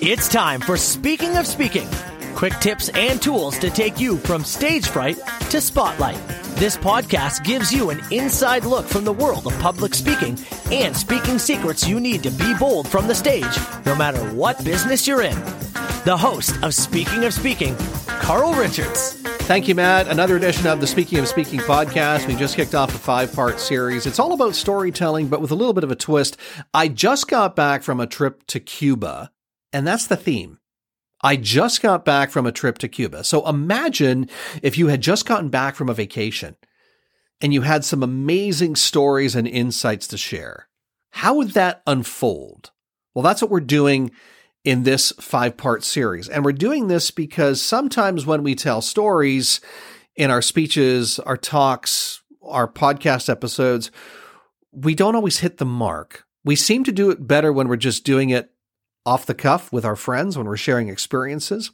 It's time for Speaking of Speaking quick tips and tools to take you from stage fright to spotlight. This podcast gives you an inside look from the world of public speaking and speaking secrets you need to be bold from the stage, no matter what business you're in. The host of Speaking of Speaking, Carl Richards. Thank you, Matt. Another edition of the Speaking of Speaking podcast. We just kicked off a five part series. It's all about storytelling, but with a little bit of a twist. I just got back from a trip to Cuba, and that's the theme. I just got back from a trip to Cuba. So imagine if you had just gotten back from a vacation and you had some amazing stories and insights to share. How would that unfold? Well, that's what we're doing in this five part series. And we're doing this because sometimes when we tell stories in our speeches, our talks, our podcast episodes, we don't always hit the mark. We seem to do it better when we're just doing it off the cuff with our friends when we're sharing experiences.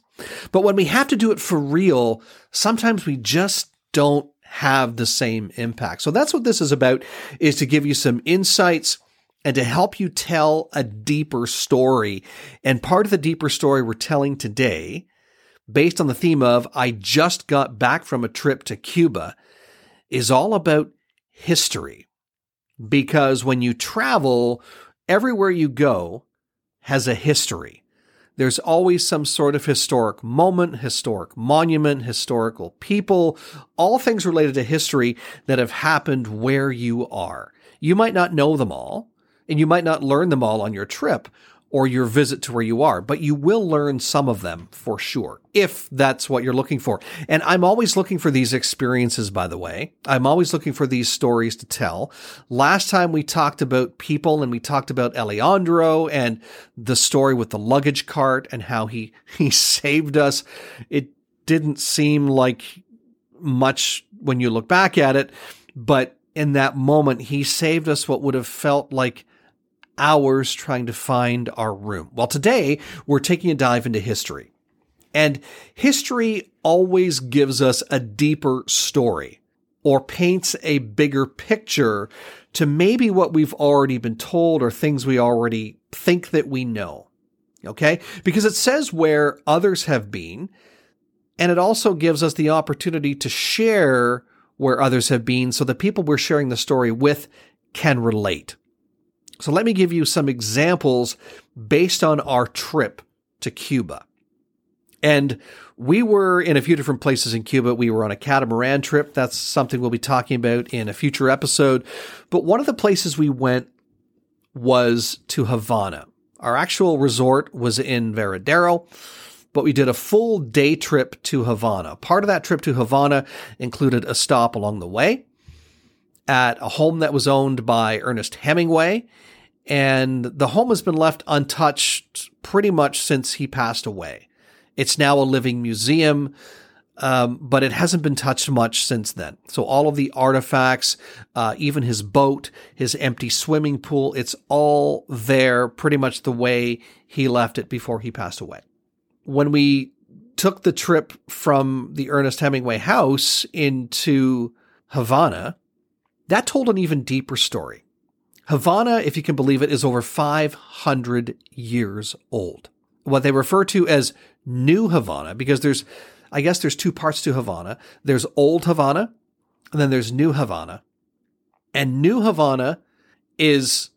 But when we have to do it for real, sometimes we just don't have the same impact. So that's what this is about is to give you some insights and to help you tell a deeper story. And part of the deeper story we're telling today, based on the theme of I just got back from a trip to Cuba, is all about history. Because when you travel, everywhere you go, has a history. There's always some sort of historic moment, historic monument, historical people, all things related to history that have happened where you are. You might not know them all, and you might not learn them all on your trip, or your visit to where you are, but you will learn some of them for sure, if that's what you're looking for. And I'm always looking for these experiences, by the way. I'm always looking for these stories to tell. Last time we talked about people and we talked about Alejandro and the story with the luggage cart and how he, he saved us. It didn't seem like much when you look back at it, but in that moment, he saved us what would have felt like hours trying to find our room. Well, today we're taking a dive into history. And history always gives us a deeper story or paints a bigger picture to maybe what we've already been told or things we already think that we know. Okay? Because it says where others have been, and it also gives us the opportunity to share where others have been so the people we're sharing the story with can relate. So let me give you some examples based on our trip to Cuba. And we were in a few different places in Cuba. We were on a catamaran trip. That's something we'll be talking about in a future episode. But one of the places we went was to Havana. Our actual resort was in Varadero, but we did a full day trip to Havana. Part of that trip to Havana included a stop along the way at a home that was owned by Ernest Hemingway. And the home has been left untouched pretty much since he passed away. It's now a living museum, um, but it hasn't been touched much since then. So all of the artifacts, uh, even his boat, his empty swimming pool, it's all there pretty much the way he left it before he passed away. When we took the trip from the Ernest Hemingway house into Havana, that told an even deeper story. Havana, if you can believe it, is over 500 years old. What they refer to as New Havana, because there's, I guess there's two parts to Havana. There's Old Havana, and then there's New Havana. And New Havana is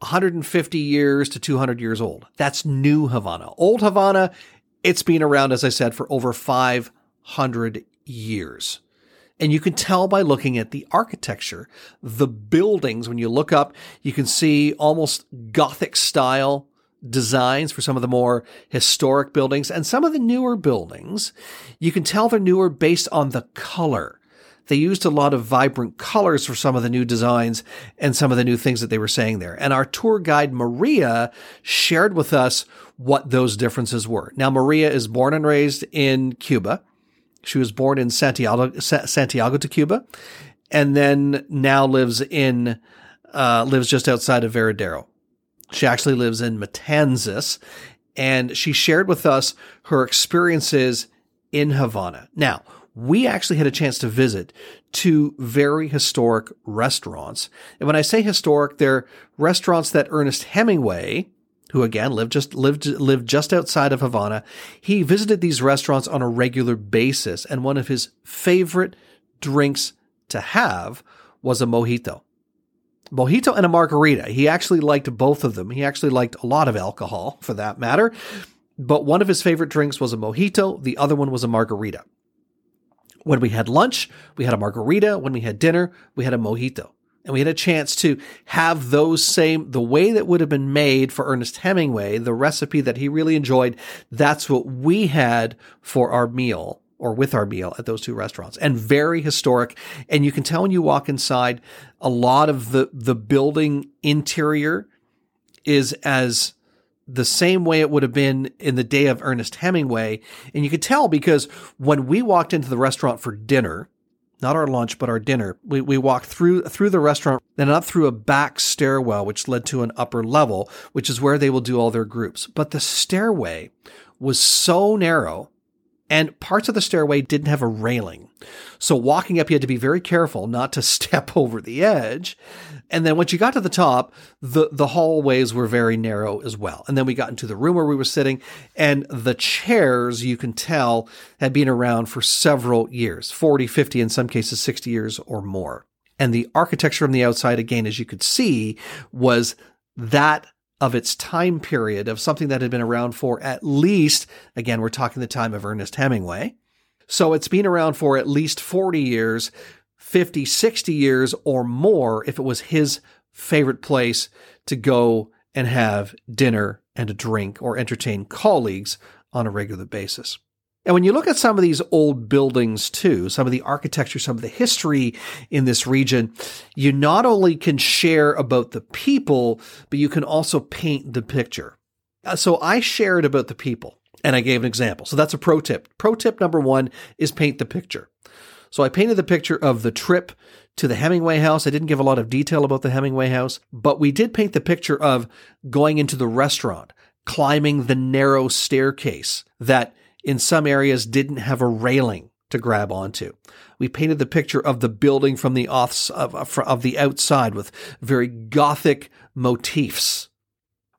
150 years to 200 years old. That's New Havana. Old Havana, it's been around, as I said, for over 500 years. And you can tell by looking at the architecture. The buildings, when you look up, you can see almost Gothic style designs for some of the more historic buildings and some of the newer buildings. You can tell they're newer based on the color. They used a lot of vibrant colors for some of the new designs and some of the new things that they were saying there. And our tour guide, Maria, shared with us what those differences were. Now, Maria is born and raised in Cuba. She was born in Santiago, Santiago de Cuba, and then now lives in uh, lives just outside of Varadero. She actually lives in Matanzas, and she shared with us her experiences in Havana. Now, we actually had a chance to visit two very historic restaurants. And when I say historic, they're restaurants that Ernest Hemingway, who again lived just lived lived just outside of Havana, he visited these restaurants on a regular basis, and one of his favorite drinks to have was a mojito. Mojito and a margarita. He actually liked both of them. He actually liked a lot of alcohol, for that matter. But one of his favorite drinks was a mojito. The other one was a margarita. When we had lunch, we had a margarita. When we had dinner, we had a mojito and we had a chance to have those same the way that would have been made for Ernest Hemingway, the recipe that he really enjoyed. That's what we had for our meal or with our meal at those two restaurants and very historic. And you can tell when you walk inside, a lot of the, the building interior is as the same way it would have been in the day of Ernest Hemingway. And you could tell because when we walked into the restaurant for dinner, not our lunch, but our dinner. We, we walked through through the restaurant, then up through a back stairwell, which led to an upper level, which is where they will do all their groups. But the stairway was so narrow and parts of the stairway didn't have a railing. So walking up, you had to be very careful not to step over the edge. And then once you got to the top, the, the hallways were very narrow as well. And then we got into the room where we were sitting and the chairs, you can tell, had been around for several years, 40, 50, in some cases 60 years or more. And the architecture from the outside, again, as you could see, was that of its time period of something that had been around for at least, again, we're talking the time of Ernest Hemingway. So it's been around for at least 40 years, 50, 60 years or more if it was his favorite place to go and have dinner and a drink or entertain colleagues on a regular basis. And when you look at some of these old buildings too, some of the architecture, some of the history in this region, you not only can share about the people, but you can also paint the picture. Uh, so I shared about the people and I gave an example. So that's a pro tip. Pro tip number one is paint the picture. So I painted the picture of the trip to the Hemingway house. I didn't give a lot of detail about the Hemingway house, but we did paint the picture of going into the restaurant, climbing the narrow staircase that in some areas didn't have a railing to grab onto. We painted the picture of the building from the of, uh, of the outside with very gothic motifs.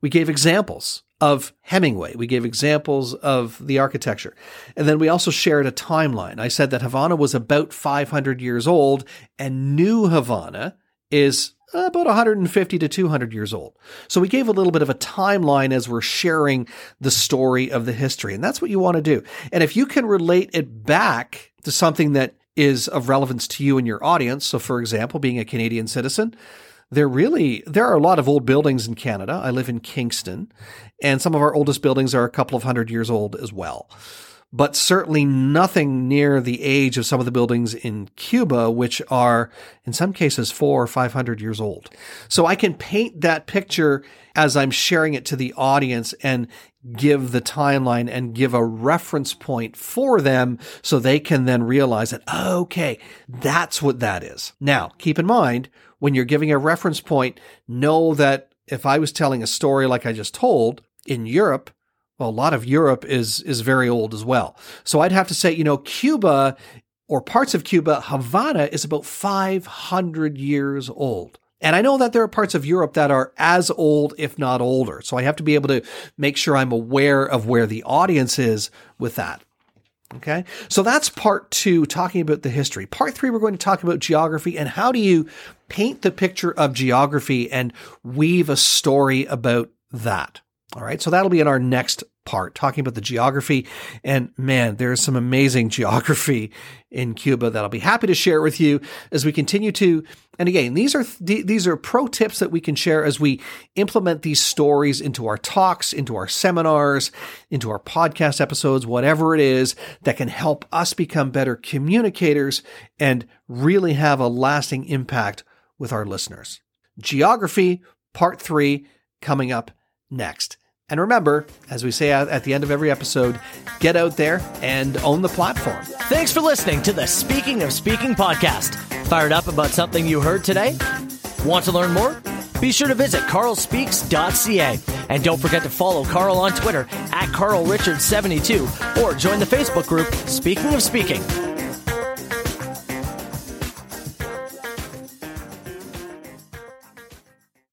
We gave examples of Hemingway. We gave examples of the architecture. And then we also shared a timeline. I said that Havana was about 500 years old and New Havana is Uh, about 150 to 200 years old. So we gave a little bit of a timeline as we're sharing the story of the history. And that's what you want to do. And if you can relate it back to something that is of relevance to you and your audience, so for example, being a Canadian citizen, there really there are a lot of old buildings in Canada. I live in Kingston, and some of our oldest buildings are a couple of hundred years old as well but certainly nothing near the age of some of the buildings in Cuba, which are in some cases four or 500 years old. So I can paint that picture as I'm sharing it to the audience and give the timeline and give a reference point for them so they can then realize that, okay, that's what that is. Now, keep in mind, when you're giving a reference point, know that if I was telling a story like I just told in Europe, well, a lot of Europe is is very old as well. So I'd have to say, you know, Cuba or parts of Cuba, Havana is about 500 years old. And I know that there are parts of Europe that are as old, if not older. So I have to be able to make sure I'm aware of where the audience is with that. Okay. So that's part two, talking about the history. Part three, we're going to talk about geography and how do you paint the picture of geography and weave a story about that. All right, so that'll be in our next part, talking about the geography. And man, there's some amazing geography in Cuba that I'll be happy to share with you as we continue to. And again, these are these are pro tips that we can share as we implement these stories into our talks, into our seminars, into our podcast episodes, whatever it is that can help us become better communicators and really have a lasting impact with our listeners. Geography, part three, coming up next. And remember, as we say at the end of every episode, get out there and own the platform. Thanks for listening to the Speaking of Speaking podcast. Fired up about something you heard today? Want to learn more? Be sure to visit carlspeaks.ca. And don't forget to follow Carl on Twitter at carlrichards72 or join the Facebook group Speaking of Speaking.